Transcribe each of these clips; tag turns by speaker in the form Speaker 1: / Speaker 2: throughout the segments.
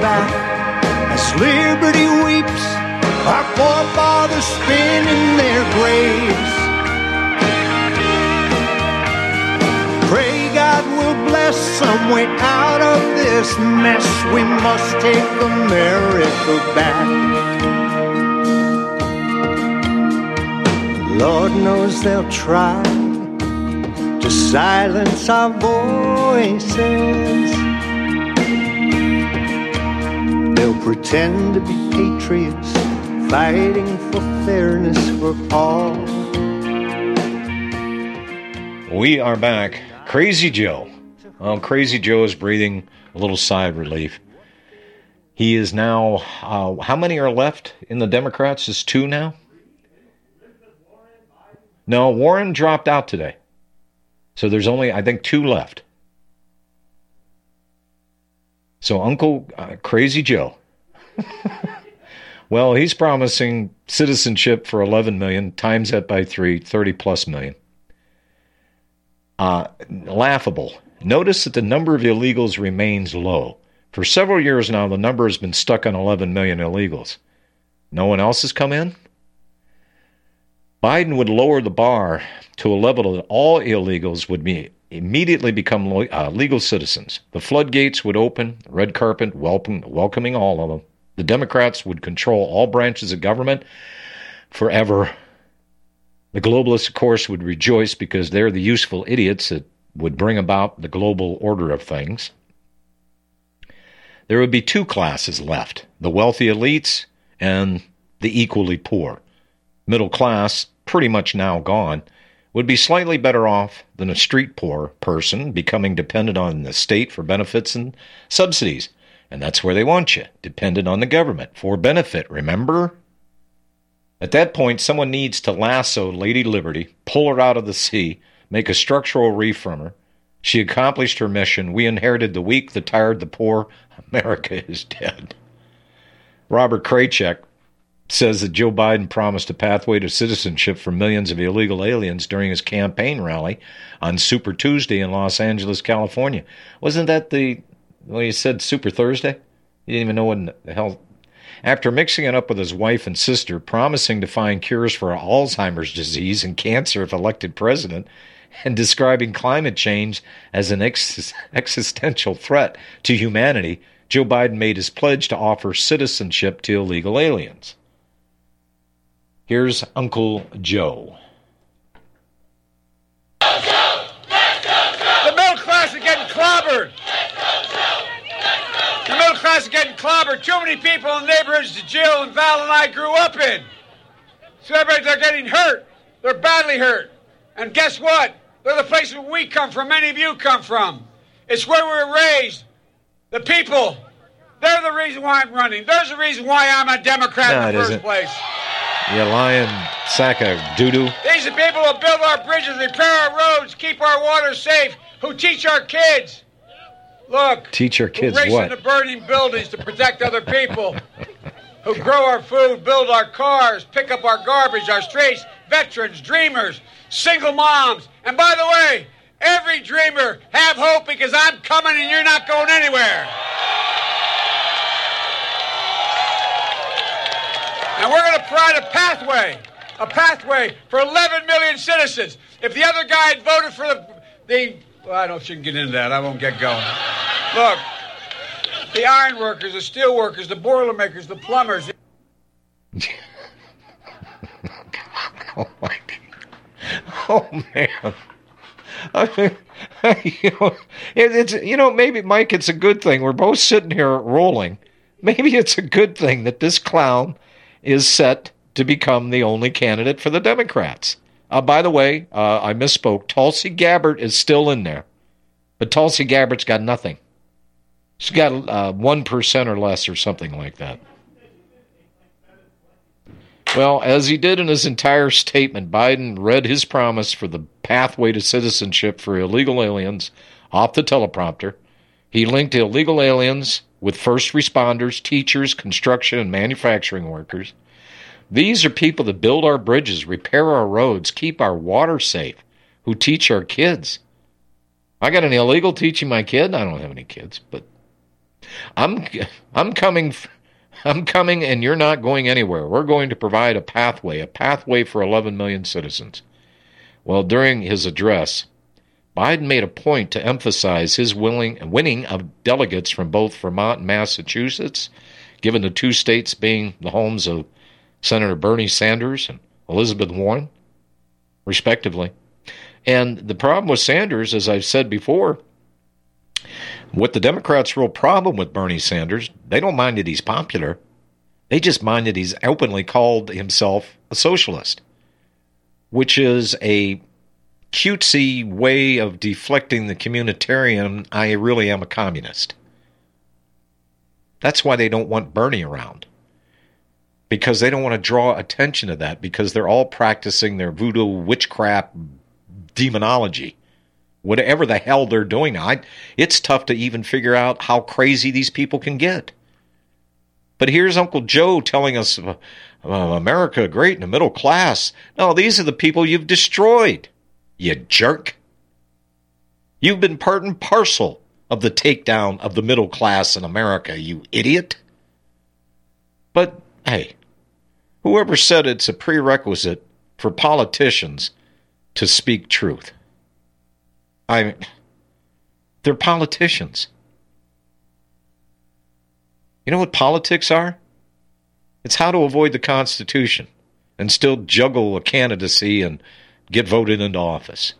Speaker 1: back as liberty weeps, our forefathers spin in their graves. Pray God will bless some way out of this mess. We must take America back. Lord knows they'll try to silence our voices. They'll pretend to be patriots, fighting for fairness for all.
Speaker 2: We are back. Crazy Joe. Well, Crazy Joe is breathing a little sigh of relief. He is now, uh, how many are left in the Democrats? Is two now? No, Warren dropped out today. So there's only, I think, two left. So Uncle uh, Crazy Joe. well, he's promising citizenship for 11 million, times that by three, 30 plus million. Uh, laughable. Notice that the number of illegals remains low. For several years now, the number has been stuck on 11 million illegals. No one else has come in? Biden would lower the bar to a level that all illegals would be immediately become uh, legal citizens. The floodgates would open, red carpet welcome, welcoming all of them. The Democrats would control all branches of government forever. The globalists, of course, would rejoice because they're the useful idiots that would bring about the global order of things. There would be two classes left the wealthy elites and the equally poor. Middle class, pretty much now gone, would be slightly better off than a street poor person becoming dependent on the state for benefits and subsidies. And that's where they want you, dependent on the government for benefit, remember? At that point, someone needs to lasso Lady Liberty, pull her out of the sea, make a structural reef from her. She accomplished her mission. We inherited the weak, the tired, the poor. America is dead. Robert Kraychik says that Joe Biden promised a pathway to citizenship for millions of illegal aliens during his campaign rally on Super Tuesday in Los Angeles, California. Wasn't that the well, he said Super Thursday? He didn't even know what the hell. After mixing it up with his wife and sister, promising to find cures for Alzheimer's disease and cancer if elected president, and describing climate change as an ex- existential threat to humanity, Joe Biden made his pledge to offer citizenship to illegal aliens. Here's Uncle Joe.
Speaker 3: The middle class is getting clobbered. Class is getting clobbered. Too many people in the neighborhoods that Jill and Val and I grew up in. So everybody, they're getting hurt. They're badly hurt. And guess what? They're the places where we come from. Many of you come from. It's where we were raised. The people. They're the reason why I'm running. There's the reason why I'm a Democrat
Speaker 2: No,
Speaker 3: in the 1st
Speaker 2: isn't.
Speaker 3: place.
Speaker 2: You're lying sack of doo doo.
Speaker 3: These are people who build our bridges, repair our roads, keep our water safe, who teach our kids. Look,
Speaker 2: Teach our
Speaker 3: who
Speaker 2: kids
Speaker 3: race
Speaker 2: what?
Speaker 3: into burning buildings to protect other people, who grow our food, build our cars, pick up our garbage, our streets, veterans, dreamers, single moms. And by the way, every dreamer, have hope because I'm coming and you're not going anywhere. And we're going to provide a pathway, a pathway for 11 million citizens. If the other guy had voted for the, the well, I don't know if you can get into that. I won't get going. Look, The iron workers, the steel workers, the boiler makers, the plumbers.
Speaker 2: oh my Oh man. I mean, you know, it's you know maybe Mike, it's a good thing we're both sitting here rolling. Maybe it's a good thing that this clown is set to become the only candidate for the Democrats. Uh, by the way, uh, I misspoke. Tulsi Gabbard is still in there, but Tulsi Gabbard's got nothing. She's got uh, one or less, or something like that. Well, as he did in his entire statement, Biden read his promise for the pathway to citizenship for illegal aliens off the teleprompter. He linked illegal aliens with first responders, teachers, construction, and manufacturing workers. These are people that build our bridges, repair our roads, keep our water safe, who teach our kids. I got an illegal teaching my kid. I don't have any kids, but I'm I'm coming I'm coming and you're not going anywhere. We're going to provide a pathway, a pathway for 11 million citizens. Well, during his address, Biden made a point to emphasize his willing, winning of delegates from both Vermont and Massachusetts, given the two states being the homes of Senator Bernie Sanders and Elizabeth Warren, respectively. And the problem with Sanders, as I've said before, what the Democrats' real problem with Bernie Sanders, they don't mind that he's popular. They just mind that he's openly called himself a socialist, which is a cutesy way of deflecting the communitarian, I really am a communist. That's why they don't want Bernie around. Because they don't want to draw attention to that, because they're all practicing their voodoo witchcraft demonology whatever the hell they're doing. I, it's tough to even figure out how crazy these people can get. But here's Uncle Joe telling us uh, uh, America great in the middle class. No, these are the people you've destroyed, you jerk. You've been part and parcel of the takedown of the middle class in America, you idiot. But hey, whoever said it's a prerequisite for politicians to speak truth? I mean, they're politicians. You know what politics are? It's how to avoid the Constitution and still juggle a candidacy and get voted into office.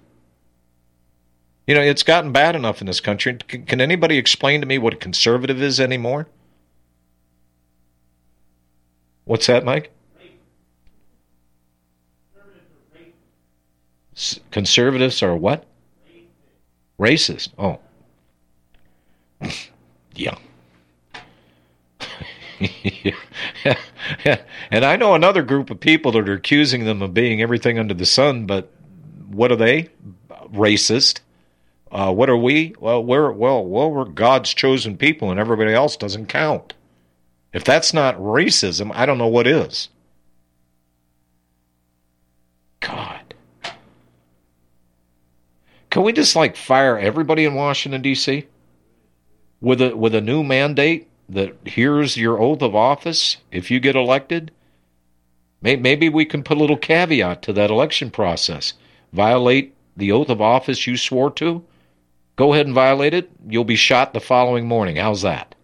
Speaker 2: You know, it's gotten bad enough in this country. Can, anybody explain to me what a conservative is anymore? What's that, Mike? Conservatives are what? Racist. Oh. yeah. yeah. And I know another group of people that are accusing them of being everything under the sun, but what are they? Racist. Uh, what are we? Well, we're well, well, we're God's chosen people, and everybody else doesn't count. If that's not racism, I don't know what is. God. Can we just like fire everybody in Washington D.C. with a with a new mandate that here's your oath of office if you get elected? Maybe we can put a little caveat to that election process. Violate the oath of office you swore to. Go ahead and violate it. You'll be shot the following morning. How's that?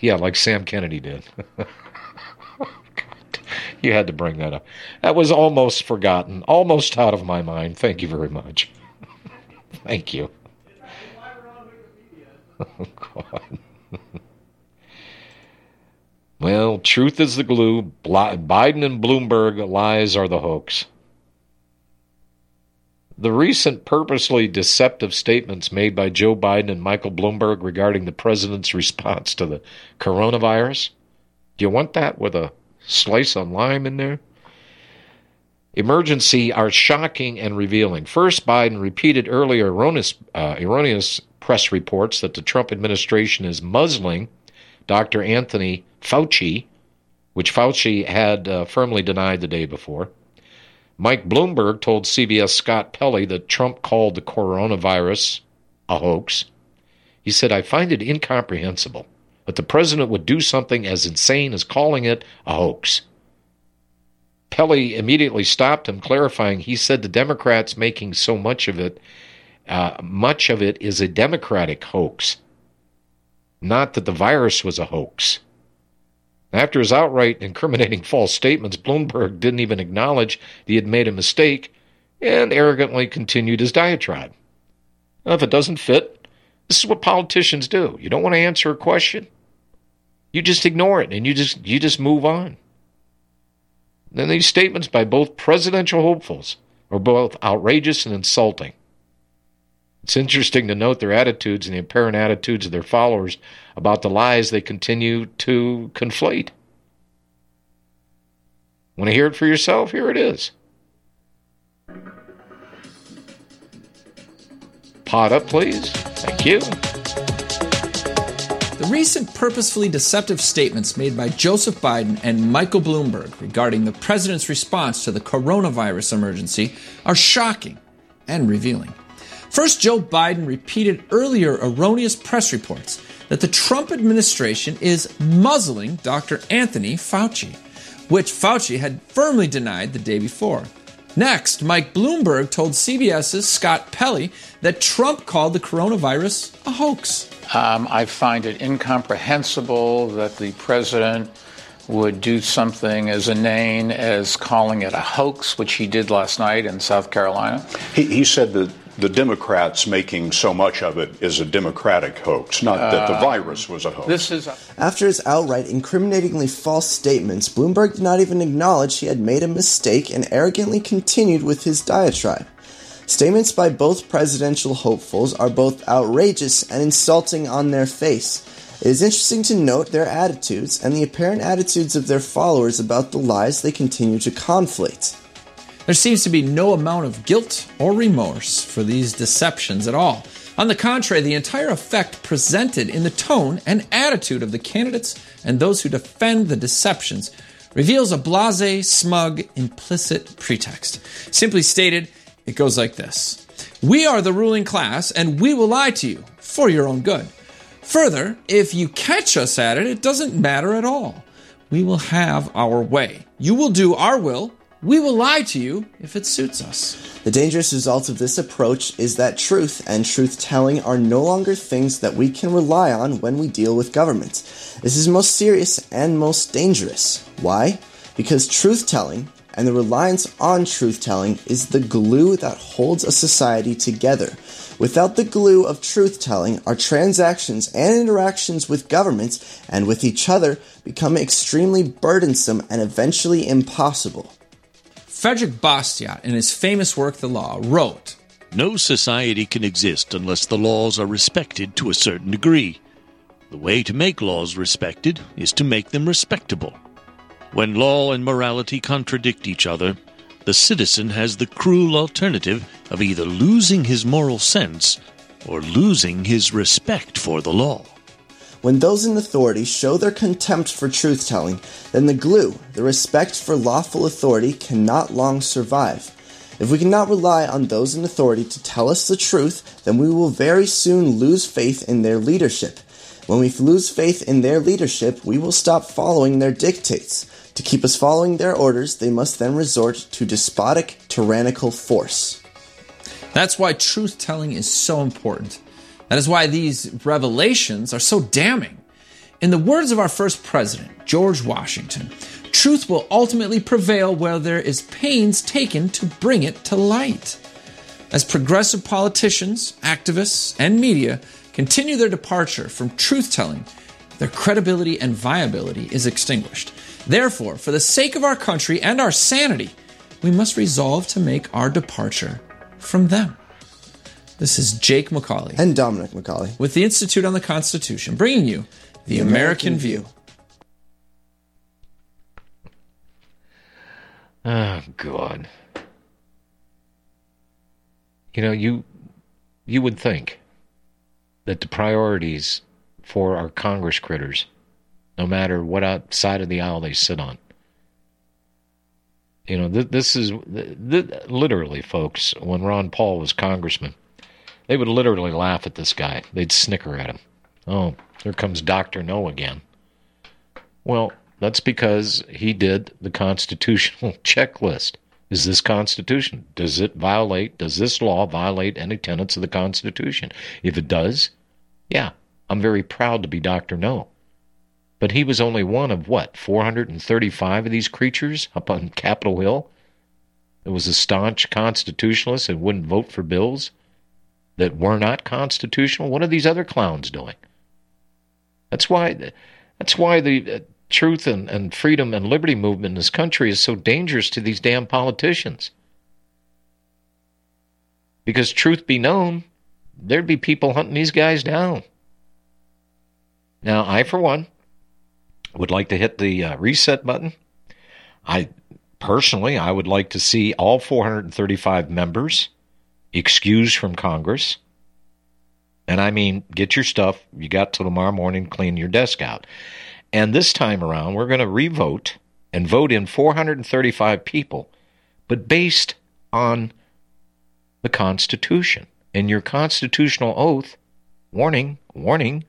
Speaker 2: Yeah, like Sam Kennedy did. you had to bring that up. That was almost forgotten, almost out of my mind. Thank you very much. Thank you. Oh, God. well, truth is the glue. Biden and Bloomberg lies are the hoax. The recent purposely deceptive statements made by Joe Biden and Michael Bloomberg regarding the president's response to the coronavirus. Do you want that with a slice of lime in there. Emergency are shocking and revealing. First, Biden repeated earlier erroneous, uh, erroneous press reports that the Trump administration is muzzling Dr. Anthony Fauci, which Fauci had uh, firmly denied the day before. Mike Bloomberg told CBS Scott Pelley that Trump called the coronavirus a hoax. He said, I find it incomprehensible but the president would do something as insane as calling it a hoax. Pelley immediately stopped him, clarifying he said the Democrats making so much of it uh, much of it is a Democratic hoax. Not that the virus was a hoax. After his outright incriminating false statements, Bloomberg didn't even acknowledge he had made a mistake and arrogantly continued his diatribe. Now, if it doesn't fit, this is what politicians do. You don't want to answer a question, you just ignore it and you just you just move on. Then these statements by both presidential hopefuls are both outrageous and insulting. It's interesting to note their attitudes and the apparent attitudes of their followers about the lies they continue to conflate. Want to hear it for yourself? Here it is. Pot up, please. Thank you.
Speaker 4: The recent purposefully deceptive statements made by Joseph Biden and Michael Bloomberg regarding the president's response to the coronavirus emergency are shocking and revealing. First, Joe Biden repeated earlier erroneous press reports that the Trump administration is muzzling Dr. Anthony Fauci, which Fauci had firmly denied the day before. Next, Mike Bloomberg told CBS's Scott Pelley that Trump called the coronavirus a hoax.
Speaker 5: Um, I find it incomprehensible that the president would do something as inane as calling it a hoax, which he did last night in South Carolina.
Speaker 6: He, he said that the Democrats making so much of it is a Democratic hoax, not that the uh, virus was a hoax.
Speaker 5: This is a-
Speaker 7: After his outright incriminatingly false statements, Bloomberg did not even acknowledge he had made a mistake and arrogantly continued with his diatribe. Statements by both presidential hopefuls are both outrageous and insulting on their face. It is interesting to note their attitudes and the apparent attitudes of their followers about the lies they continue to conflate.
Speaker 4: There seems to be no amount of guilt or remorse for these deceptions at all. On the contrary, the entire effect presented in the tone and attitude of the candidates and those who defend the deceptions reveals a blase, smug, implicit pretext. Simply stated, it goes like this We are the ruling class, and we will lie to you for your own good. Further, if you catch us at it, it doesn't matter at all. We will have our way. You will do our will, we will lie to you if it suits us.
Speaker 7: The dangerous result of this approach is that truth and truth telling are no longer things that we can rely on when we deal with government. This is most serious and most dangerous. Why? Because truth telling and the reliance on truth telling is the glue that holds a society together. Without the glue of truth telling, our transactions and interactions with governments and with each other become extremely burdensome and eventually impossible.
Speaker 4: Frederick Bastiat, in his famous work The Law, wrote
Speaker 8: No society can exist unless the laws are respected to a certain degree. The way to make laws respected is to make them respectable. When law and morality contradict each other, the citizen has the cruel alternative of either losing his moral sense or losing his respect for the law.
Speaker 7: When those in authority show their contempt for truth telling, then the glue, the respect for lawful authority, cannot long survive. If we cannot rely on those in authority to tell us the truth, then we will very soon lose faith in their leadership. When we lose faith in their leadership, we will stop following their dictates. To keep us following their orders, they must then resort to despotic, tyrannical force.
Speaker 4: That's why truth telling is so important. That is why these revelations are so damning. In the words of our first president, George Washington, truth will ultimately prevail where there is pains taken to bring it to light. As progressive politicians, activists, and media continue their departure from truth telling, their credibility and viability is extinguished. Therefore, for the sake of our country and our sanity, we must resolve to make our departure from them. This is Jake MacAulay.
Speaker 7: And Dominic MacAulay.
Speaker 4: With the Institute on the Constitution, bringing you The, the American, American, View.
Speaker 2: Oh, God. You know, you you would think that the priorities for our Congress critters, no matter what side of the aisle they sit on, you know, th- this is th- th- literally, folks, when Ron Paul was congressman, they would literally laugh at this guy. They'd snicker at him. Oh, there comes Dr. No again. Well, that's because he did the constitutional checklist. is this Constitution? Does it violate, does this law violate any tenets of the Constitution? If it does, yeah, I'm very proud to be Dr. No. But he was only one of what, 435 of these creatures up on Capitol Hill? That was a staunch constitutionalist and wouldn't vote for bills that were not constitutional. What are these other clowns doing? That's why. That's why the uh, truth and, and freedom and liberty movement in this country is so dangerous to these damn politicians. Because, truth be known, there'd be people hunting these guys down. Now, I, for one, would like to hit the uh, reset button. I personally, I would like to see all 435 members excused from Congress. And I mean, get your stuff. You got till tomorrow morning, clean your desk out. And this time around, we're going to revote and vote in 435 people, but based on the Constitution. And your constitutional oath, warning, warning,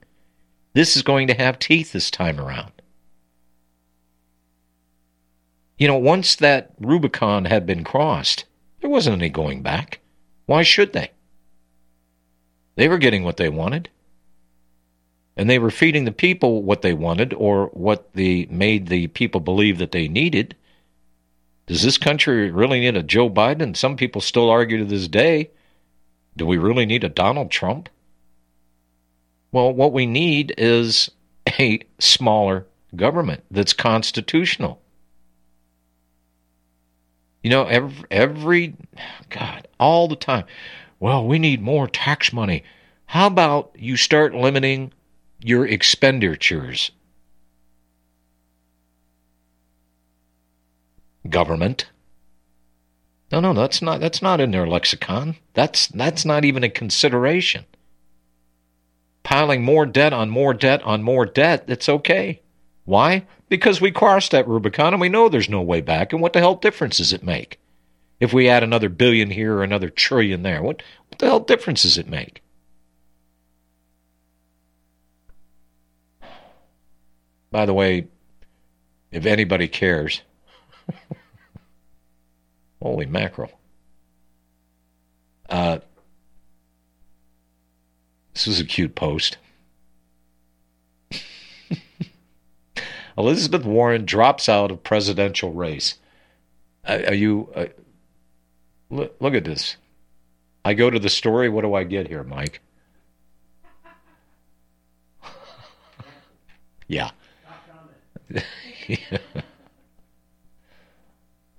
Speaker 2: this is going to have teeth this time around. You know, once that Rubicon had been crossed, there wasn't any going back. Why should they? They were getting what they wanted. And they were feeding the people what they wanted or what they made the people believe that they needed. Does this country really need a Joe Biden? Some people still argue to this day. Do we really need a Donald Trump? Well, what we need is a smaller government that's constitutional. You know, every, every, God, all the time. Well, we need more tax money. How about you start limiting your expenditures? Government. No, no, that's not that's not in their lexicon. That's that's not even a consideration. Piling more debt on more debt on more debt, it's okay. Why? Because we crossed that Rubicon and we know there's no way back. And what the hell difference does it make? If we add another billion here or another trillion there, what, what the hell difference does it make? By the way, if anybody cares, holy mackerel. Uh, this is a cute post. Elizabeth Warren drops out of presidential race. Are you? Uh, look, look at this. I go to the story. What do I get here, Mike? yeah.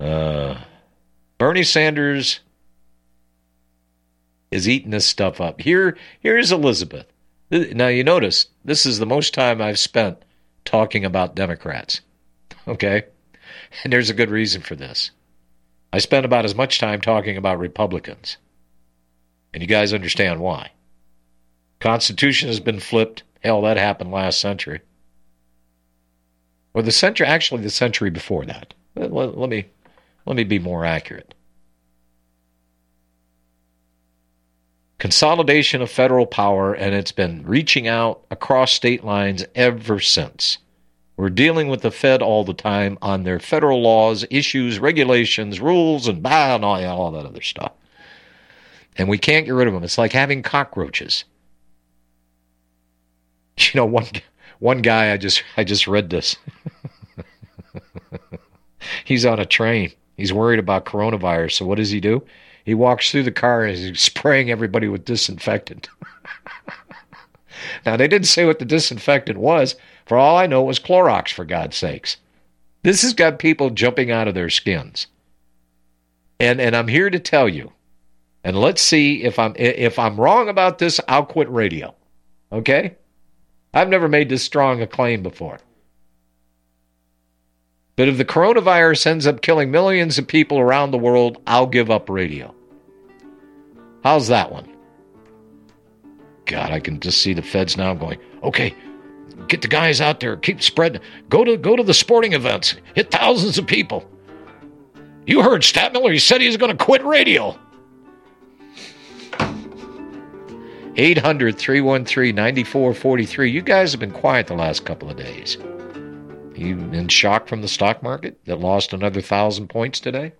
Speaker 2: uh, Bernie Sanders is eating this stuff up. Here, here's Elizabeth. Now you notice this is the most time I've spent talking about Democrats. Okay? And there's a good reason for this. I spent about as much time talking about Republicans. And you guys understand why. Constitution has been flipped. Hell, that happened last century. Or the century, actually, the century before that. Let, let, let me let me be more accurate. Consolidation of federal power, and it's been reaching out across state lines ever since. We're dealing with the Fed all the time on their federal laws, issues, regulations, rules, and bah, and all, all that other stuff. And we can't get rid of them. It's like having cockroaches. You know, one one guy I just I just read this. He's on a train. He's worried about coronavirus. So what does he do? He walks through the car and he's spraying everybody with disinfectant. now they didn't say what the disinfectant was. For all I know, it was Clorox, for God's sakes. This has got people jumping out of their skins. And and I'm here to tell you, and let's see if I'm if I'm wrong about this, I'll quit radio. Okay? I've never made this strong a claim before. But if the coronavirus ends up killing millions of people around the world, I'll give up radio. How's that one? God, I can just see the feds now going, okay, Get the guys out there. Keep spreading. Go to go to the sporting events. Hit thousands of people. You heard Stadtmiller. He said he's going to quit radio. 800 313 9443. You guys have been quiet the last couple of days. You in shock from the stock market that lost another thousand points today?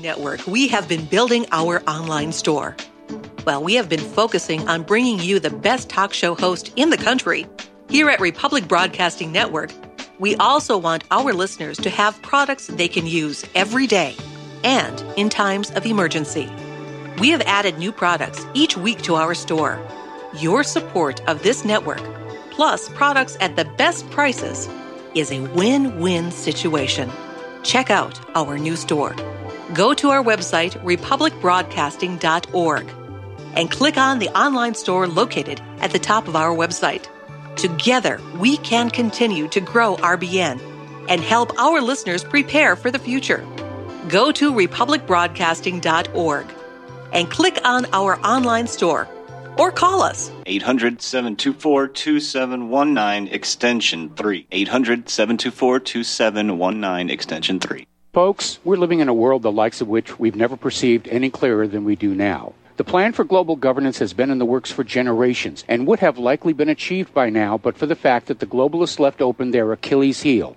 Speaker 9: Network, we have been building our online store. Well, we have been focusing on bringing you the best talk show host in the country. Here at Republic Broadcasting Network, we also want our listeners to have products they can use every day and in times of emergency. We have added new products each week to our store. Your support of this network, plus products at the best prices, is a win win situation. Check out our new store. Go to our website, republicbroadcasting.org, and click on the online store located at the top of our website. Together, we can continue to grow RBN and help our listeners prepare for the future. Go to republicbroadcasting.org and click on our online store or call us
Speaker 10: 800 724 2719 extension 3. 800 724 2719 extension 3.
Speaker 11: Folks, we're living in a world the likes of which we've never perceived any clearer than we do now. The plan for global governance has been in the works for generations and would have likely been achieved by now but for the fact that the globalists left open their Achilles heel.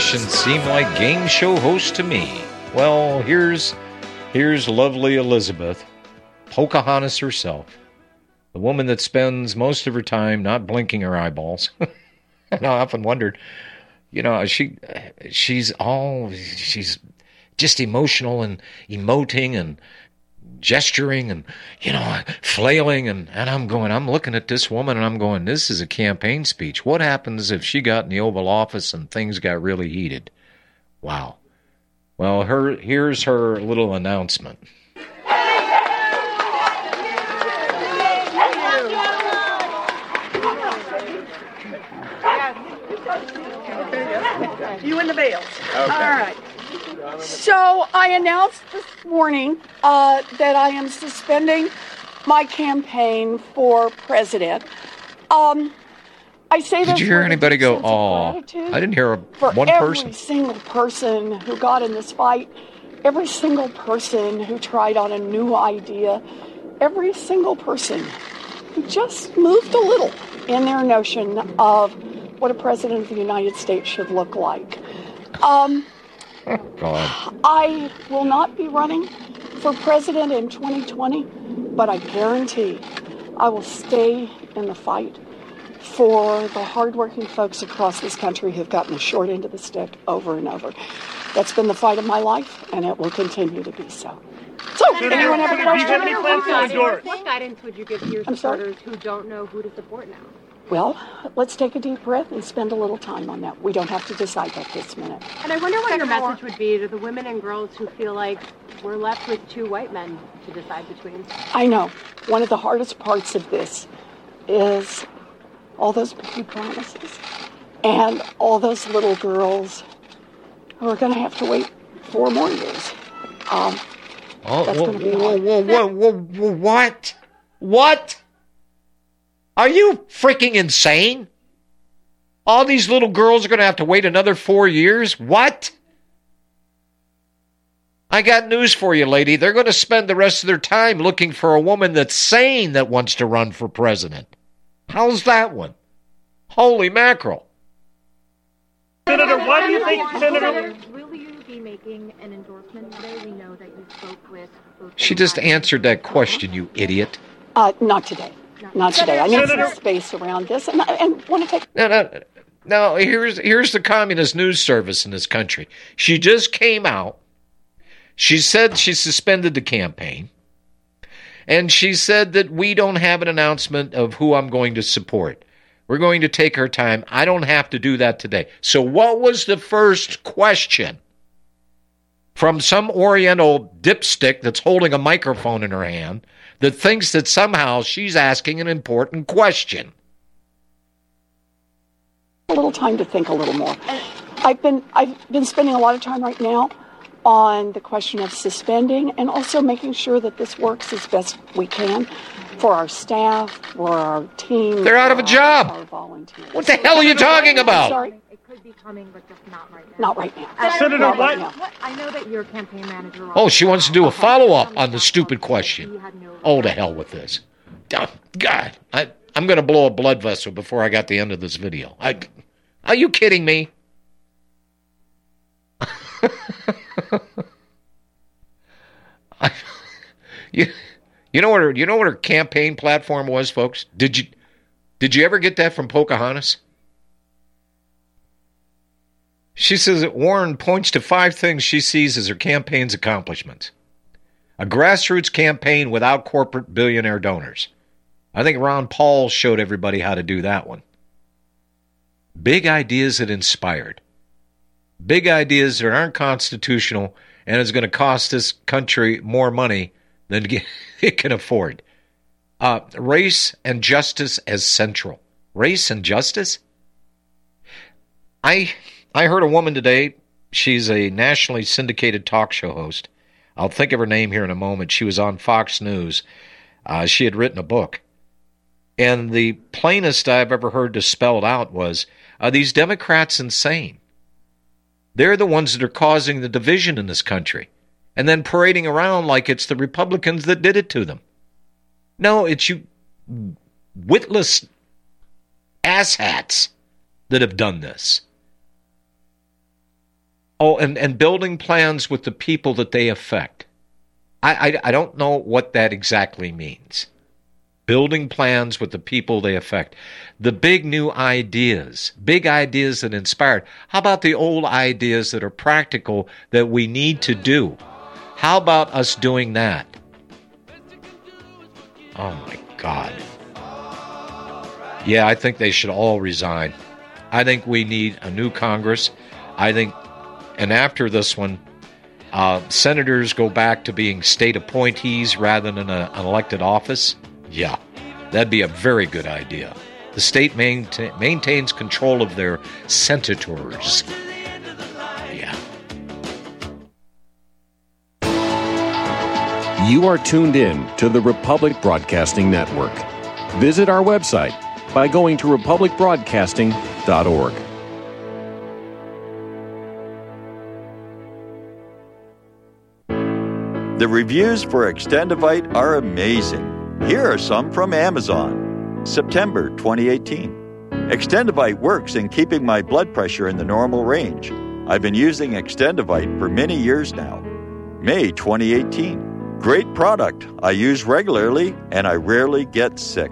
Speaker 2: Seem like game show hosts to me. Well, here's here's lovely Elizabeth, Pocahontas herself, the woman that spends most of her time not blinking her eyeballs. and I often wondered, you know, she she's all she's just emotional and emoting and gesturing and you know flailing and, and i'm going i'm looking at this woman and i'm going this is a campaign speech. What happens if she got in the oval office and things got really heated? Wow. Well her here's her little announcement.
Speaker 12: You in the bales. All right. So I announced this morning uh, that I am suspending my campaign for president. Um, I say
Speaker 2: did you hear anybody go oh i didn't hear a,
Speaker 12: for
Speaker 2: one
Speaker 12: every
Speaker 2: person
Speaker 12: single person who got in this fight every single person who tried on a new idea, every single person who just moved a little in their notion of what a president of the United States should look like. Um,
Speaker 2: God.
Speaker 12: I will not be running for president in 2020, but I guarantee I will stay in the fight for the hardworking folks across this country who've gotten the short end of the stick over and over. That's been the fight of my life, and it will continue to be so. So,
Speaker 13: Senator,
Speaker 12: anyone have a
Speaker 13: Senator, do you
Speaker 12: question?
Speaker 13: any plans to? What guidance would you give to your
Speaker 12: I'm sorry?
Speaker 13: supporters who don't know who to support now?
Speaker 12: Well, let's take a deep breath and spend a little time on that. We don't have to decide that this minute.
Speaker 13: And I wonder what your message would be to the women and girls who feel like we're left with two white men to decide between.
Speaker 12: I know. One of the hardest parts of this is all those big promises and all those little girls who are going to have to wait four more years. Um,
Speaker 2: Oh,
Speaker 12: That's gonna be
Speaker 2: whoa,
Speaker 12: hard.
Speaker 2: whoa, whoa, whoa, whoa, what? What? Are you freaking insane? All these little girls are going to have to wait another four years? What? I got news for you, lady. They're going to spend the rest of their time looking for a woman that's sane that wants to run for president. How's that one? Holy mackerel.
Speaker 13: Senator,
Speaker 14: why do you think
Speaker 13: Senator, will you be making an endorsement today? We know that you spoke with.
Speaker 2: She just answered that question, you idiot.
Speaker 12: uh, not today. Not today. I need
Speaker 2: Senator-
Speaker 12: some space around this, and, and want to take.
Speaker 2: No, no, no. Here's here's the communist news service in this country. She just came out. She said she suspended the campaign, and she said that we don't have an announcement of who I'm going to support. We're going to take our time. I don't have to do that today. So, what was the first question from some Oriental dipstick that's holding a microphone in her hand that thinks that somehow she's asking an important question?
Speaker 12: a little time to think a little more. I've been I've been spending a lot of time right now on the question of suspending and also making sure that this works as best we can for our staff, for our team.
Speaker 2: They're out of a job.
Speaker 12: Our volunteers.
Speaker 2: What the hell are you talking about?
Speaker 12: Sorry,
Speaker 13: could be coming, but just not right now.
Speaker 12: not right now.
Speaker 13: Uh, Senator,
Speaker 12: Not
Speaker 13: what,
Speaker 12: right now.
Speaker 13: what? I know that your campaign manager.
Speaker 2: Oh, she wants to do a follow up on the stupid question. Oh, to hell with this. Oh, God, I, I'm going to blow a blood vessel before I got the end of this video. I, are you kidding me? I, you, you know what her, you know what her campaign platform was, folks? Did you did you ever get that from Pocahontas? She says that Warren points to five things she sees as her campaign's accomplishments. A grassroots campaign without corporate billionaire donors. I think Ron Paul showed everybody how to do that one. Big ideas that inspired. Big ideas that aren't constitutional and is going to cost this country more money than it can afford. Uh, race and justice as central. Race and justice? I I heard a woman today. She's a nationally syndicated talk show host. I'll think of her name here in a moment. She was on Fox News. Uh, she had written a book. And the plainest I've ever heard to spell it out was Are these Democrats insane? They're the ones that are causing the division in this country and then parading around like it's the Republicans that did it to them. No, it's you witless asshats that have done this. Oh, and, and building plans with the people that they affect. I, I, I don't know what that exactly means. Building plans with the people they affect. The big new ideas, big ideas that inspired. How about the old ideas that are practical that we need to do? How about us doing that? Oh my God. Yeah, I think they should all resign. I think we need a new Congress. I think, and after this one, uh, senators go back to being state appointees rather than a, an elected office. Yeah, that'd be a very good idea. The state maintain, maintains control of their senators. Yeah.
Speaker 15: You are tuned in to the Republic Broadcasting Network. Visit our website by going to republicbroadcasting.org.
Speaker 14: The reviews for Extendivite are amazing. Here are some from Amazon. September 2018. Extendivite works in keeping my blood pressure in the normal range. I've been using Extendivite for many years now. May 2018. Great product. I use regularly and I rarely get sick.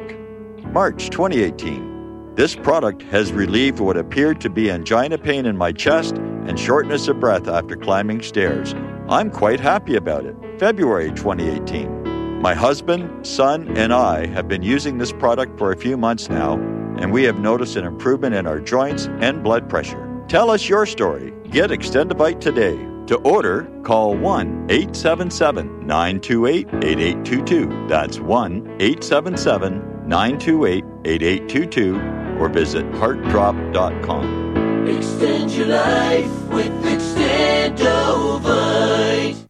Speaker 14: March 2018. This product has relieved what appeared to be angina pain in my chest and shortness of breath after climbing stairs. I'm quite happy about it. February 2018. My husband, son, and I have been using this product for a few months now, and we have noticed an improvement in our joints and blood pressure. Tell us your story. Get Extendivite today. To order, call 1 877 928 8822. That's 1 877 928 8822 or visit heartdrop.com.
Speaker 16: Extend your life with Extendivite.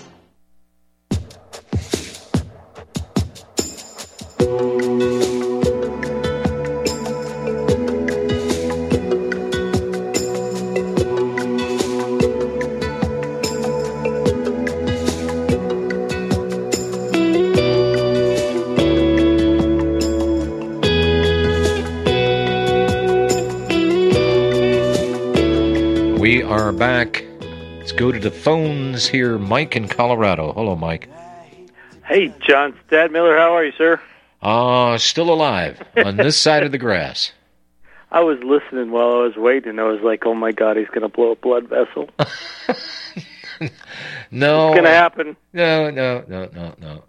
Speaker 2: The phones here. Mike in Colorado. Hello, Mike.
Speaker 17: Hey, John Stadtmiller, how are you, sir?
Speaker 2: Ah, still alive on this side of the grass.
Speaker 17: I was listening while I was waiting. I was like, "Oh my God, he's going to blow a blood vessel."
Speaker 2: No,
Speaker 17: It's going to happen.
Speaker 2: No, no, no, no, no.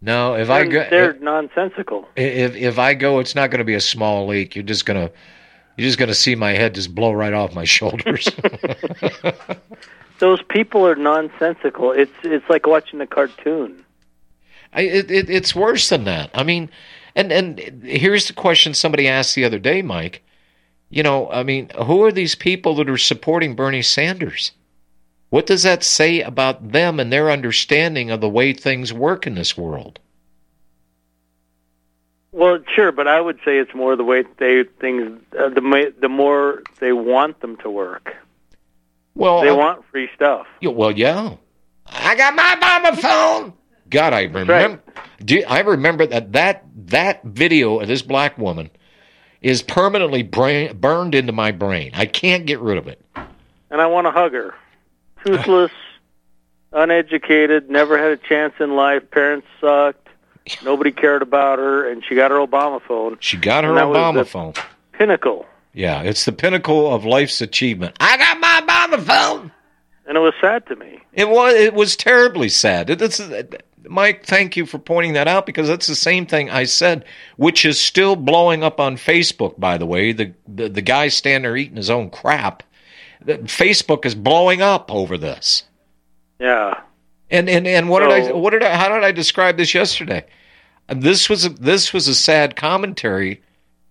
Speaker 2: No, if I go,
Speaker 17: they're nonsensical.
Speaker 2: if if I go, it's not going to be a small leak. You're just gonna, you're just gonna see my head just blow right off my shoulders.
Speaker 17: Those people are nonsensical. It's it's like watching a cartoon.
Speaker 2: I, it, it, it's worse than that. I mean, and and here's the question somebody asked the other day, Mike. You know, I mean, who are these people that are supporting Bernie Sanders? What does that say about them and their understanding of the way things work in this world?
Speaker 17: Well, sure, but I would say it's more the way they things. Uh, the the more they want them to work.
Speaker 2: Well,
Speaker 17: they
Speaker 2: I-
Speaker 17: want free stuff.
Speaker 2: Yeah, well, yeah. I got my mama phone. God, I remember. Do I remember that that that video of this black woman is permanently brain, burned into my brain. I can't get rid of it.
Speaker 17: and I want to hug her. Toothless, uneducated, never had a chance in life. Parents sucked. Nobody cared about her, and she got her Obama phone.
Speaker 2: She got her
Speaker 17: And that was
Speaker 2: Obama phone.
Speaker 17: Pinnacle,
Speaker 2: Yeah, it's the pinnacle of life's achievement. I got my Phone.
Speaker 17: and it was sad to me.
Speaker 2: It was it was terribly sad. It, it's, Mike, thank you for pointing that out because that's the same thing I said, which is still blowing up on Facebook. By the way, the the, the guy standing there eating his own crap. Facebook is blowing up over this.
Speaker 17: Yeah.
Speaker 2: And and and what did I what did I how did I describe this yesterday? This was a, this was a sad commentary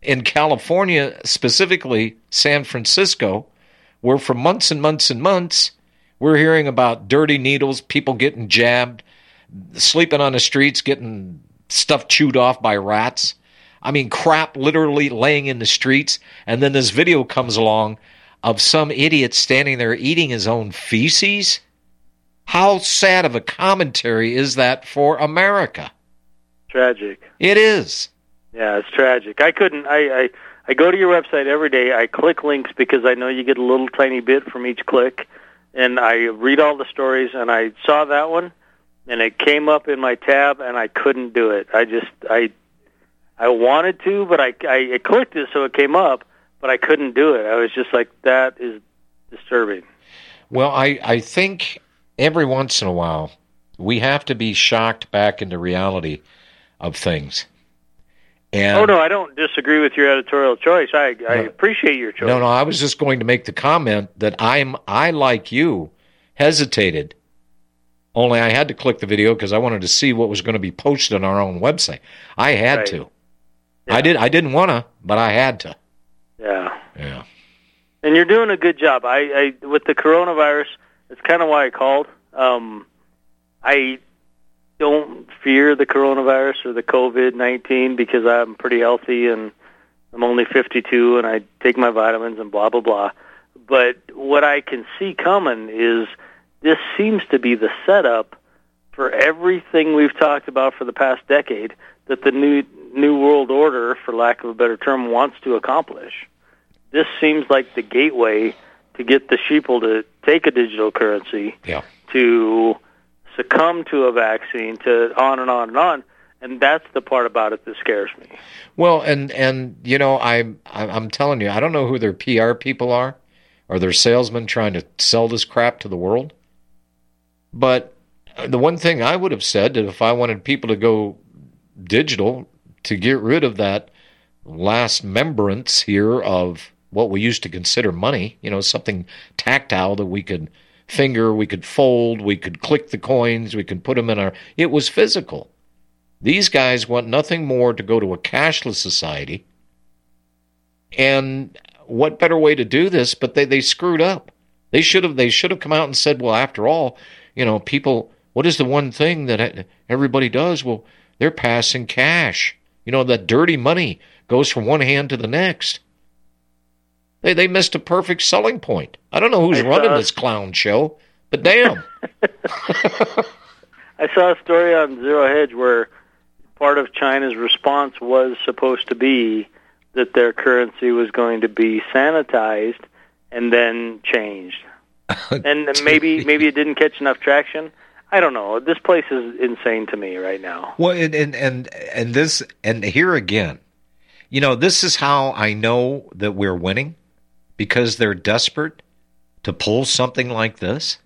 Speaker 2: in California, specifically San Francisco, where for months and months and months we're hearing about dirty needles, people getting jabbed, sleeping on the streets, getting stuff chewed off by rats. I mean, crap literally laying in the streets. And then this video comes along of some idiot standing there eating his own feces. How sad of a commentary is that for America?
Speaker 17: Tragic.
Speaker 2: It is.
Speaker 17: Yeah, it's tragic. I couldn't. I, I I go to your website every day. I click links because I know you get a little tiny bit from each click, and I read all the stories. And I saw that one, and it came up in my tab, and I couldn't do it. I just I I wanted to, but I I, clicked it so it came up, but I couldn't do it. I was just like, that is disturbing.
Speaker 2: Well, I, I think every once in a while we have to be shocked back into reality of things. And
Speaker 17: oh no, I don't disagree with your editorial choice. I I
Speaker 2: No.
Speaker 17: appreciate your choice.
Speaker 2: No, no, I was just going to make the comment that I'm I like you hesitated. Only I had to click the video because I wanted to see what was going to be posted on our own website. I had
Speaker 17: Right.
Speaker 2: to. I did I didn't want to, but I had to.
Speaker 17: Yeah.
Speaker 2: Yeah.
Speaker 17: And you're doing a good job. I, I with the coronavirus, it's kind of why I called. Um, I don't fear the coronavirus or the COVID nineteen because I'm pretty healthy and I'm only 52 and I take my vitamins and blah blah blah. But what I can see coming is this seems to be the setup for everything we've talked about for the past decade that the new new world order, for lack of a better term, wants to accomplish this seems like the gateway to get the sheeple to take a digital currency,
Speaker 2: Yeah.
Speaker 17: to succumb to a vaccine, to on and on and on. And that's the part about it that scares me.
Speaker 2: Well, and and you know, I I'm telling you, I don't know who their PR people are, or their salesmen trying to sell this crap to the world. But the one thing I would have said if I wanted people to go digital to get rid of that last membrance here of what we used to consider money, you know, something tactile that we could finger, we could fold, we could click the coins, we could put them in our. It was physical. These guys want nothing more to go to a cashless society. And what better way to do this? But they, they screwed up. They should have they should have come out and said, well, after all, you know, people. What is the one thing that everybody does? Well, they're passing cash. You know, that dirty money goes from one hand to the next. They they missed a perfect selling point. I don't know who's
Speaker 17: I
Speaker 2: running
Speaker 17: saw-
Speaker 2: this clown show, but damn.
Speaker 17: I saw a story on Zero Hedge where part of China's response was supposed to be that their currency was going to be sanitized and then changed. and maybe maybe it didn't catch enough traction. I don't know. This place is insane to me right now.
Speaker 2: Well, and and and, and this and here again, you know, this is how I know that we're winning because they're desperate to pull something like this,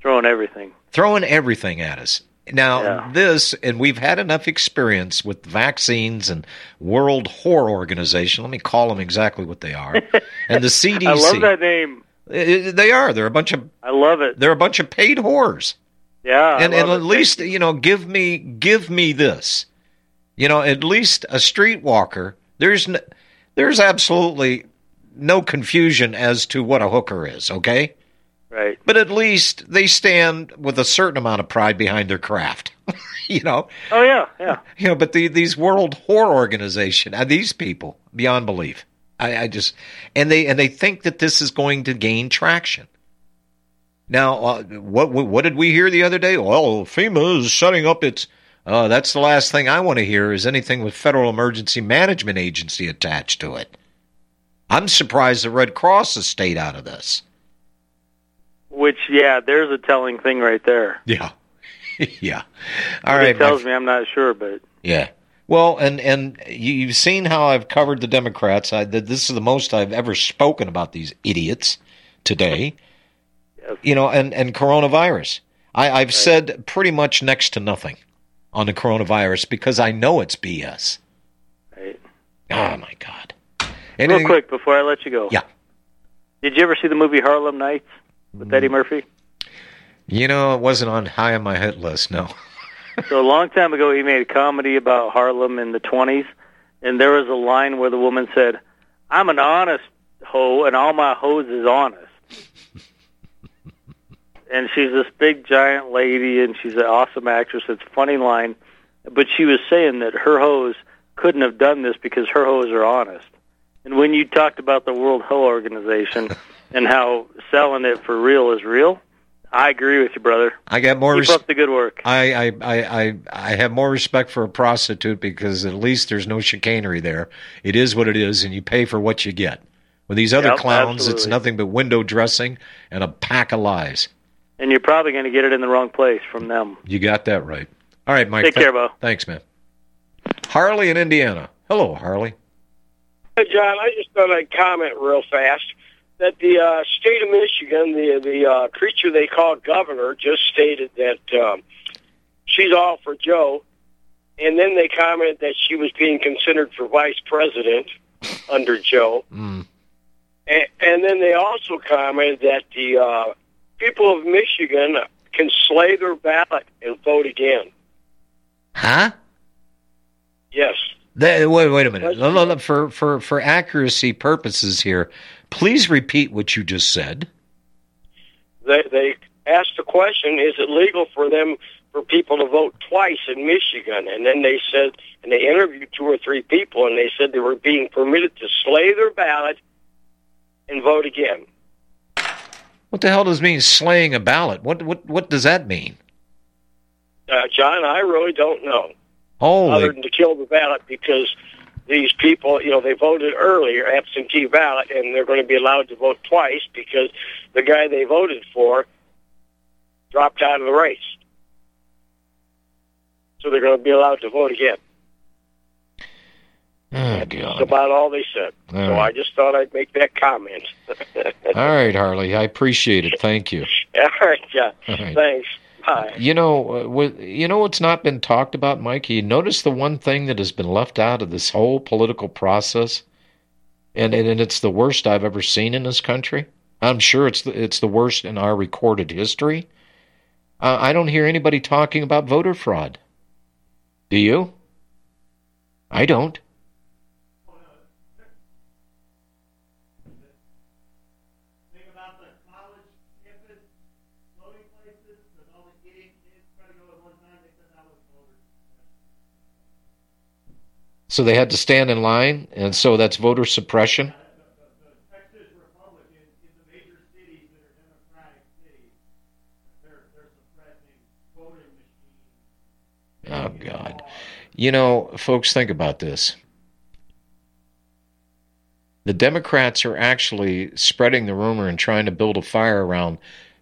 Speaker 17: Throwing everything.
Speaker 2: throwing everything at us. Now,
Speaker 17: Yeah.
Speaker 2: this, and we've had enough experience with vaccines and World Whore Organization. Let me call them exactly what they are. and the CDC.
Speaker 17: I love that name.
Speaker 2: Uh, They are. They're a bunch of.
Speaker 17: I love it.
Speaker 2: They're a bunch of paid whores.
Speaker 17: Yeah.
Speaker 2: And and at
Speaker 17: it.
Speaker 2: least you know, give me give me this. You know, at least a streetwalker. There's n- there's absolutely no confusion as to what a hooker is. Okay.
Speaker 17: Right.
Speaker 2: But at least they stand with a certain amount of pride behind their craft. you know.
Speaker 17: Oh yeah, yeah.
Speaker 2: You know, but the, these World Whore Organization, uh, these people, beyond belief. I, I just and they and they think that this is going to gain traction. Now, uh, what what did we hear the other day? Well, FEMA is setting up its. Uh, that's the last thing I want to hear is anything with Federal Emergency Management Agency attached to it. I'm surprised the Red Cross has stayed out of this.
Speaker 17: Which yeah, there's a telling thing right there.
Speaker 2: Yeah, yeah. All right,
Speaker 17: It
Speaker 2: my
Speaker 17: tells me I'm not sure, but
Speaker 2: Yeah. Well, and and you, you've seen how I've covered the Democrats. I, this is the most I've ever spoken about these idiots today. You know, and and coronavirus. I, I've said pretty much next to nothing on the coronavirus because I know it's BS.
Speaker 17: Right.
Speaker 2: Oh my God.
Speaker 17: Real quick before I let you go.
Speaker 2: Yeah.
Speaker 17: Did you ever see the movie Harlem Nights with
Speaker 2: Mm.
Speaker 17: Eddie Murphy?
Speaker 2: You know, it wasn't on high on my hit list. No.
Speaker 17: so a long time ago, he made a comedy about Harlem in the 20s, and there was a line where the woman said, "I'm an honest hoe, and all my hoes is honest." and she's this big giant lady, and she's an awesome actress. It's a funny line, but she was saying that her hoes couldn't have done this because her hoes are honest. And when you talked about the World Hoe Organization and how selling it for real is real, I agree with you, brother.
Speaker 2: I got more.
Speaker 17: Keep
Speaker 2: res-
Speaker 17: up the good work.
Speaker 2: I, I, I, I, I have more respect for a prostitute because at least there's no chicanery there. It is what it is, and you pay for what you get. With these other
Speaker 17: Yep,
Speaker 2: clowns, it's nothing but window dressing and a pack of lies.
Speaker 17: And you're probably going to get it in the wrong place from them.
Speaker 2: You got that right. All right, Mike.
Speaker 17: Take care, Bo.
Speaker 2: Thanks, man. Harley in Indiana. Hello, Harley.
Speaker 18: Hey, John, I just thought I'd comment real fast that the uh, state of Michigan, the the uh, creature they call governor, just stated that um, she's all for Joe, and then they commented that she was being considered for vice president under Joe,
Speaker 2: Mm.
Speaker 18: and, and then they also commented that the uh, people of Michigan can slay their ballot and vote again.
Speaker 2: Huh?
Speaker 18: Yes.
Speaker 2: Wait, wait a minute. No, no, no, For for for accuracy purposes here, please repeat what you just said.
Speaker 18: they they asked the question: Is it legal for them for people to vote twice in Michigan? And then they said, and they interviewed two or three people, and they said they were being permitted to slay their ballot and vote again.
Speaker 2: What the hell does mean slaying a ballot? What what what does that mean?
Speaker 18: Uh, John, I really don't know,
Speaker 2: Holy
Speaker 18: other than to kill the ballot because these people, you know, they voted earlier absentee ballot, and they're going to be allowed to vote twice because the guy they voted for dropped out of the race. So they're going to be allowed to vote again.
Speaker 2: Oh,
Speaker 18: That's
Speaker 2: God.
Speaker 18: about all they said.
Speaker 2: All
Speaker 18: so
Speaker 2: right.
Speaker 18: I just thought I'd make that comment.
Speaker 2: All right, Harley. I appreciate it. Thank you.
Speaker 18: all right, yeah.
Speaker 2: All right.
Speaker 18: Thanks.
Speaker 2: You know, uh, you know what's not been talked about, Mikey? Notice the one thing that has been left out of this whole political process, and and, and it's the worst I've ever seen in this country. I'm sure it's the, it's the worst in our recorded history. Uh, I don't hear anybody talking about voter fraud. Do you? I don't. So they had to stand in line, and so that's voter suppression. Oh God! You know, folks, think about this. The Democrats are actually spreading the rumor and trying to build a fire around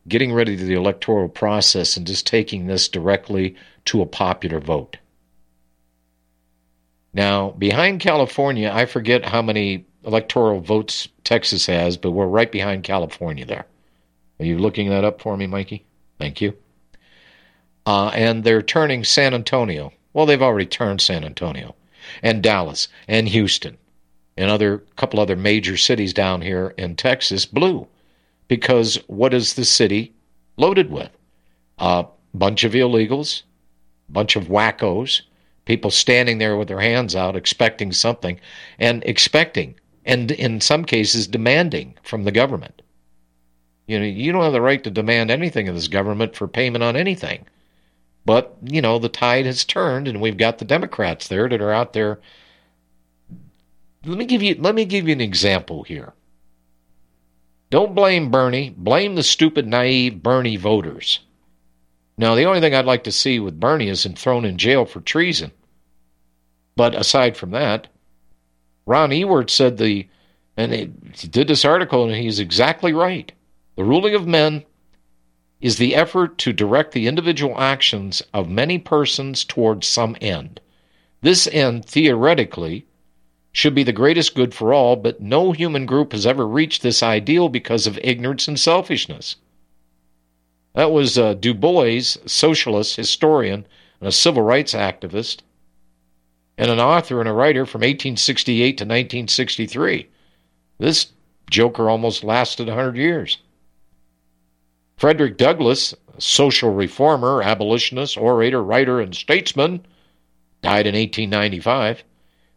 Speaker 2: getting ready to the electoral process and just taking this directly to a popular vote. Now, behind California, I forget how many electoral votes Texas has, but we're right behind California there. Are you looking that up for me, Mikey? Thank you. Uh, and they're turning San Antonio. Well, they've already turned San Antonio, and Dallas, and Houston, and other couple other major cities down here in Texas blue, because what is the city loaded with? A bunch of illegals, bunch of wackos, people standing there with their hands out expecting something and expecting and in some cases demanding from the government. You know you don't have the right to demand anything of this government for payment on anything. But you know the tide has turned and we've got the democrats there that are out there. Let me give you let me give you an example here. Don't blame bernie. Blame the stupid naive bernie voters now, the only thing I'd like to see with Bernie is him thrown in jail for treason. But aside from that, Ron Ewart said the, and he did this article, and he's exactly right. The ruling of men is the effort to direct the individual actions of many persons towards some end. This end, theoretically, should be the greatest good for all, but no human group has ever reached this ideal because of ignorance and selfishness. That was uh, Du Bois, socialist, historian, and a civil rights activist, and an author and a writer from 1868 to 1963. This joker almost lasted 100 years. Frederick Douglass, social reformer, abolitionist, orator, writer, and statesman, died in 1895.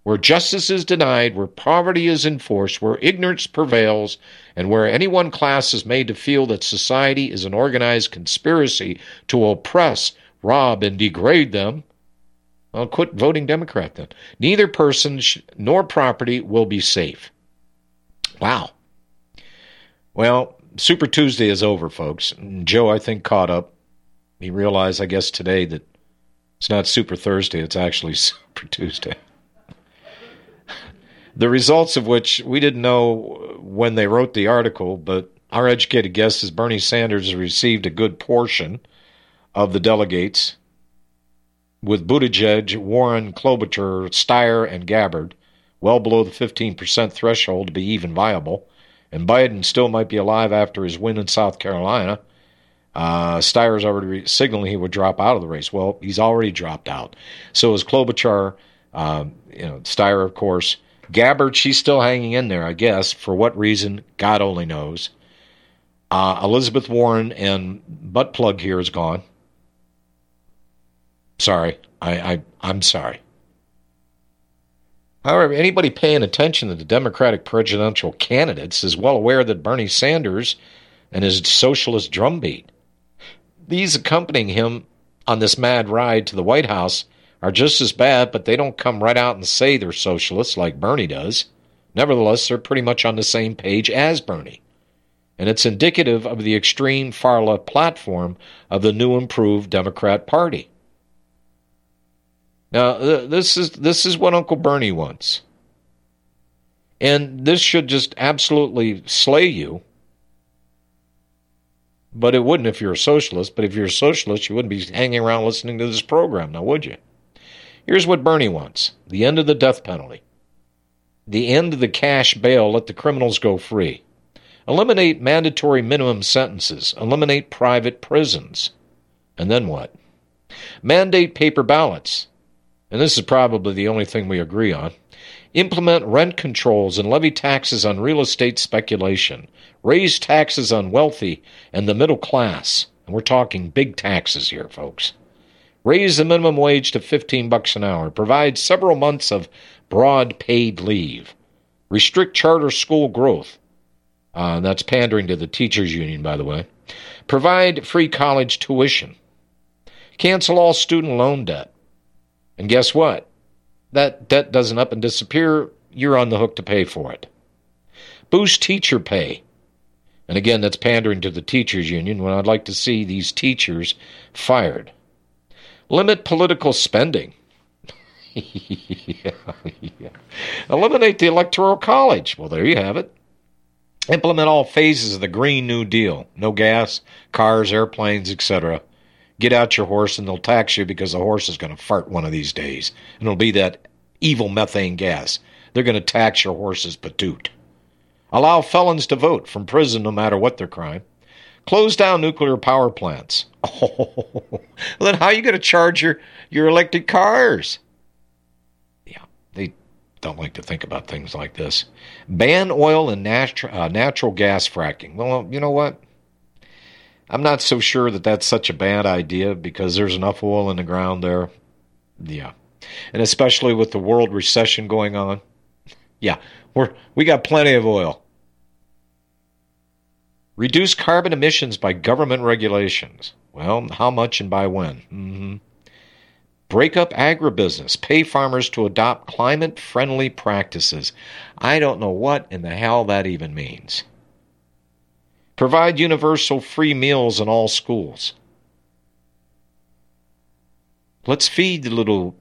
Speaker 2: Where justice is denied, where poverty is enforced, where ignorance prevails, and where any one class is made to feel that society is an organized conspiracy to oppress, rob, and degrade them, well, quit voting Democrat then. Neither person sh- nor property will be safe. Wow. Well, Super Tuesday is over, folks. Joe, I think, caught up. He realized, I guess, today that it's not Super Thursday, it's actually Super Tuesday the results of which we didn't know when they wrote the article, but our educated guess is Bernie Sanders received a good portion of the delegates, with Buttigieg, Warren, Klobuchar, Steyer, and Gabbard well below the 15% threshold to be even viable. And Biden still might be alive after his win in South Carolina. Uh, Steyer's already signaling he would drop out of the race. Well, he's already dropped out. So is Klobuchar. Um, you know, Steyer, of course. Gabbard, she's still hanging in there, I guess. For what reason, God only knows. Uh, Elizabeth Warren and butt plug here is gone. Sorry, I, I I'm sorry. However, anybody paying attention to the Democratic presidential candidates is well aware that Bernie Sanders and his socialist drumbeat, these accompanying him on this mad ride to the White House, are just as bad, but they don't come right out and say they're socialists like Bernie does. Nevertheless, they're pretty much on the same page as Bernie. And it's indicative of the extreme far left platform of the new improved Democrat Party. Now, this is this is what Uncle Bernie wants. And this should just absolutely slay you. But it wouldn't if you're a socialist. But if you're a socialist, you wouldn't be hanging around listening to this program, now would you? Here's what Bernie wants the end of the death penalty, the end of the cash bail, let the criminals go free, eliminate mandatory minimum sentences, eliminate private prisons. And then what? Mandate paper ballots. And this is probably the only thing we agree on. Implement rent controls and levy taxes on real estate speculation. Raise taxes on wealthy and the middle class. And we're talking big taxes here, folks. Raise the minimum wage to 15 bucks an hour. Provide several months of broad paid leave. Restrict charter school growth. Uh, that's pandering to the teachers union, by the way. Provide free college tuition. Cancel all student loan debt. And guess what? That debt doesn't up and disappear. You're on the hook to pay for it. Boost teacher pay. And again, that's pandering to the teachers union when I'd like to see these teachers fired. Limit political spending. yeah, yeah. Eliminate the Electoral College. Well, there you have it. Implement all phases of the Green New Deal. No gas, cars, airplanes, etc. Get out your horse and they'll tax you because the horse is going to fart one of these days. And it'll be that evil methane gas. They're going to tax your horse's patoot. Allow felons to vote from prison no matter what their crime. Close down nuclear power plants. Oh, well, then how are you going to charge your, your electric cars? Yeah, they don't like to think about things like this. Ban oil and natu- uh, natural gas fracking. Well, you know what? I'm not so sure that that's such a bad idea because there's enough oil in the ground there. Yeah. And especially with the world recession going on. Yeah, we're we got plenty of oil. Reduce carbon emissions by government regulations. Well, how much and by when? Mm-hmm. Break up agribusiness. Pay farmers to adopt climate friendly practices. I don't know what in the hell that even means. Provide universal free meals in all schools. Let's feed the little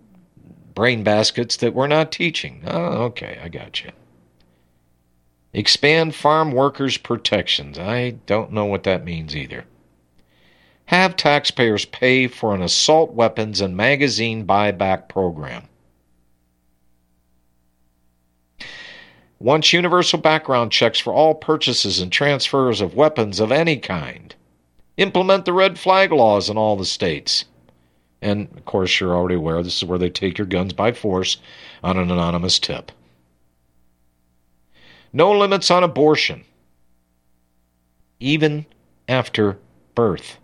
Speaker 2: brain baskets that we're not teaching. Oh, okay, I got you. Expand farm workers' protections. I don't know what that means either. Have taxpayers pay for an assault weapons and magazine buyback program. Once universal background checks for all purchases and transfers of weapons of any kind. Implement the red flag laws in all the states. And of course, you're already aware this is where they take your guns by force on an anonymous tip. No limits on abortion, even after birth.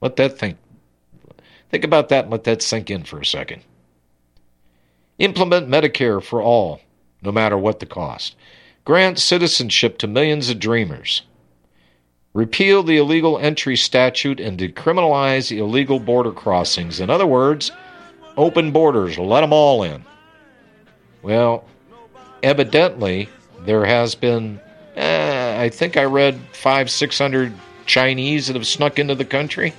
Speaker 2: Let that think. Think about that and let that sink in for a second. Implement Medicare for all, no matter what the cost. Grant citizenship to millions of dreamers. Repeal the illegal entry statute and decriminalize illegal border crossings. In other words, open borders, let them all in. Well, evidently, there has been, eh, I think I read five, six hundred Chinese that have snuck into the country.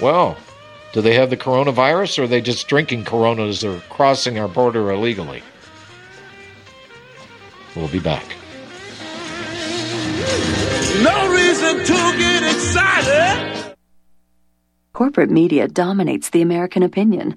Speaker 2: Well, do they have the coronavirus or are they just drinking coronas or crossing our border illegally? We'll be back.
Speaker 16: No reason to get excited.
Speaker 19: Corporate media dominates the American opinion.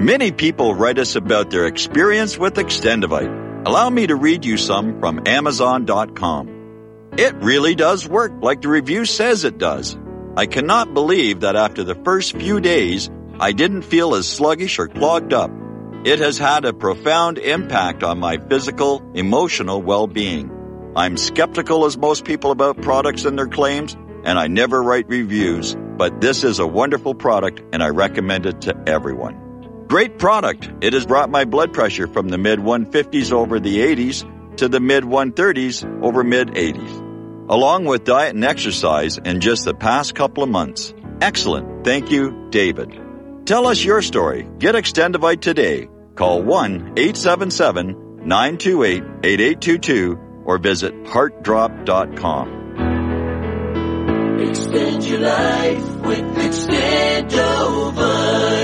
Speaker 14: Many people write us about their experience with Extendivite. Allow me to read you some from Amazon.com. It really does work like the review says it does. I cannot believe that after the first few days, I didn't feel as sluggish or clogged up. It has had a profound impact on my physical, emotional well being. I'm skeptical as most people about products and their claims, and I never write reviews, but this is a wonderful product and I recommend it to everyone. Great product. It has brought my blood pressure from the mid 150s over the 80s to the mid 130s over mid 80s, along with diet and exercise in just the past couple of months. Excellent. Thank you, David. Tell us your story. Get Extendivite today. Call 1 877 928 8822 or visit heartdrop.com.
Speaker 16: Extend your life with Extendivite.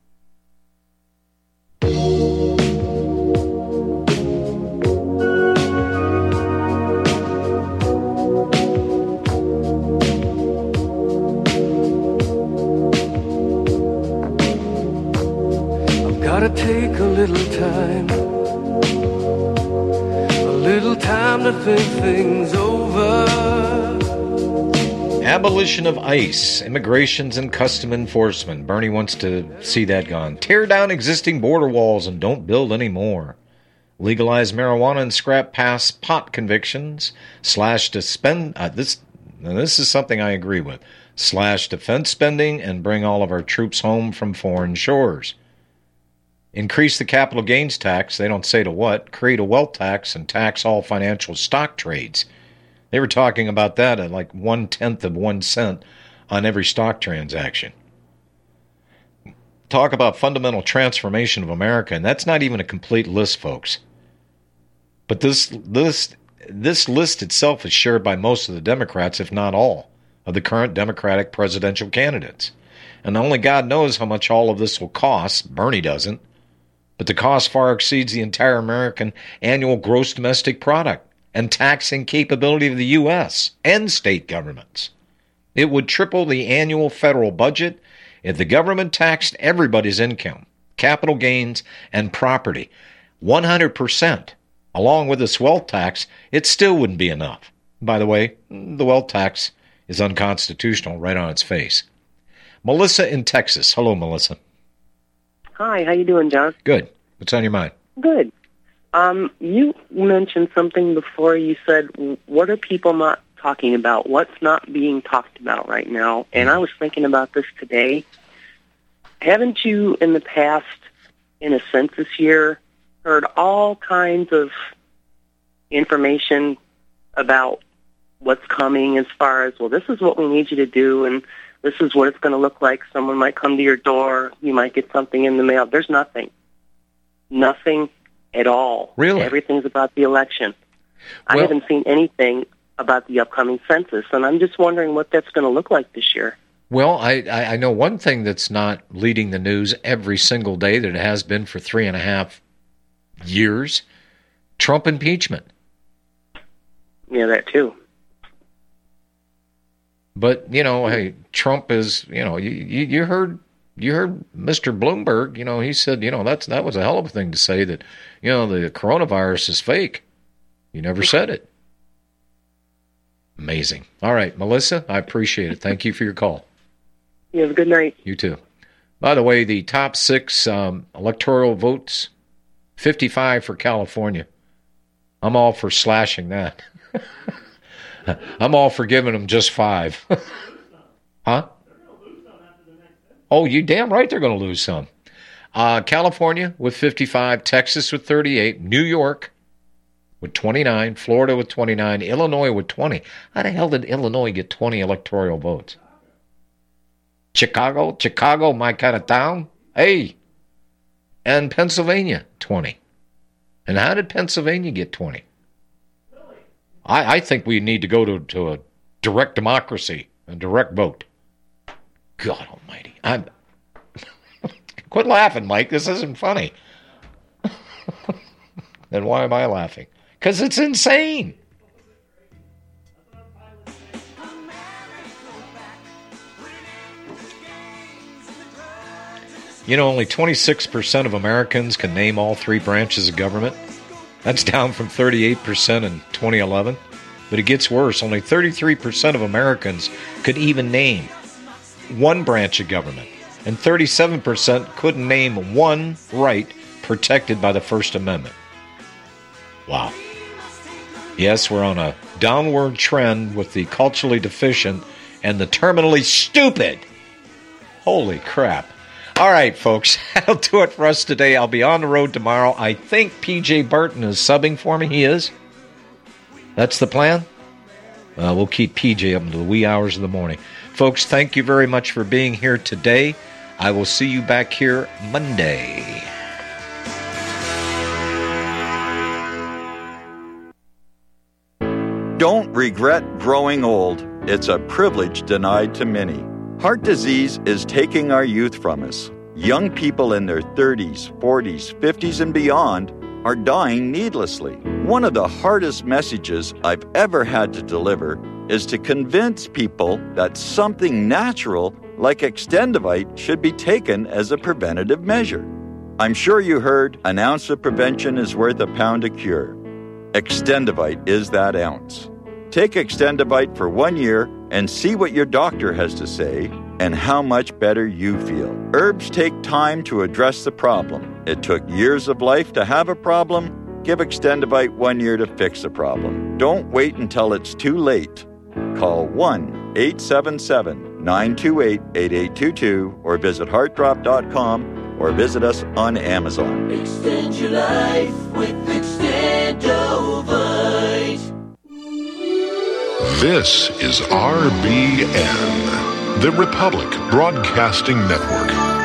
Speaker 16: I've gotta take a little time, a little time to think things over.
Speaker 2: Abolition of ICE, immigrations and custom enforcement. Bernie wants to see that gone. Tear down existing border walls and don't build any more. Legalize marijuana and scrap past pot convictions. Slash to spend uh, this. This is something I agree with. Slash defense spending and bring all of our troops home from foreign shores. Increase the capital gains tax. They don't say to what. Create a wealth tax and tax all financial stock trades. They were talking about that at like one tenth of one cent on every stock transaction. Talk about fundamental transformation of America, and that's not even a complete list, folks. But this list, this list itself is shared by most of the Democrats, if not all, of the current Democratic presidential candidates. And only God knows how much all of this will cost. Bernie doesn't. But the cost far exceeds the entire American annual gross domestic product and taxing capability of the U.S. and state governments. It would triple the annual federal budget if the government taxed everybody's income, capital gains, and property 100%, along with this wealth tax, it still wouldn't be enough. By the way, the wealth tax is unconstitutional right on its face. Melissa in Texas. Hello, Melissa.
Speaker 20: Hi, how you doing, John?
Speaker 2: Good. What's on your mind?
Speaker 20: Good. Um, you mentioned something before. You said, "What are people not talking about? What's not being talked about right now?" And I was thinking about this today. Haven't you, in the past, in a census year, heard all kinds of information about what's coming as far as, well, this is what we need you to do, and this is what it's going to look like. Someone might come to your door. You might get something in the mail. There's nothing. Nothing at all.
Speaker 2: Really?
Speaker 20: Everything's about the election. I haven't seen anything about the upcoming census, and I'm just wondering what that's going to look like this year.
Speaker 2: Well, I, I know one thing that's not leading the news every single day that it has been for three and a half years Trump impeachment.
Speaker 20: Yeah, that too.
Speaker 2: But, you know, hey, Trump is, you know, you, you heard you heard Mr. Bloomberg, you know, he said, you know, that's that was a hell of a thing to say that, you know, the coronavirus is fake. You never said it. Amazing. All right, Melissa, I appreciate it. Thank you for your call.
Speaker 20: You have a good night.
Speaker 2: You too. By the way, the top six um, electoral votes 55 for California. I'm all for slashing that. I'm all for giving them just five. huh? Oh, you damn right they're going to lose some. Uh, California with 55, Texas with 38, New York with 29, Florida with 29, Illinois with 20. How the hell did Illinois get 20 electoral votes? Chicago, Chicago, my kind of town. Hey, and Pennsylvania, 20. And how did Pennsylvania get 20? I, I think we need to go to, to a direct democracy, a direct vote. God almighty. I'm quit laughing, Mike. This isn't funny. then why am I laughing? Because it's insane. You know, only 26% of Americans can name all three branches of government. That's down from 38% in 2011. But it gets worse. Only 33% of Americans could even name one branch of government, and 37% couldn't name one right protected by the First Amendment. Wow. Yes, we're on a downward trend with the culturally deficient and the terminally stupid. Holy crap. All right, folks, that'll do it for us today. I'll be on the road tomorrow. I think PJ Burton is subbing for me. He is. That's the plan. Uh, we'll keep PJ up into the wee hours of the morning. Folks, thank you very much for being here today. I will see you back here Monday.
Speaker 14: Don't regret growing old. It's a privilege denied to many. Heart disease is taking our youth from us. Young people in their 30s, 40s, 50s, and beyond are dying needlessly. One of the hardest messages I've ever had to deliver is to convince people that something natural like Extendivite should be taken as a preventative measure. I'm sure you heard an ounce of prevention is worth a pound of cure. Extendivite is that ounce. Take Extendivite for one year and see what your doctor has to say and how much better you feel. Herbs take time to address the problem. It took years of life to have a problem. Give Extendivite one year to fix the problem. Don't wait until it's too late. Call 1 877 928 8822 or visit heartdrop.com or visit us on Amazon.
Speaker 16: Extend your life with Extendivite.
Speaker 21: This is RBN,
Speaker 6: the Republic Broadcasting Network.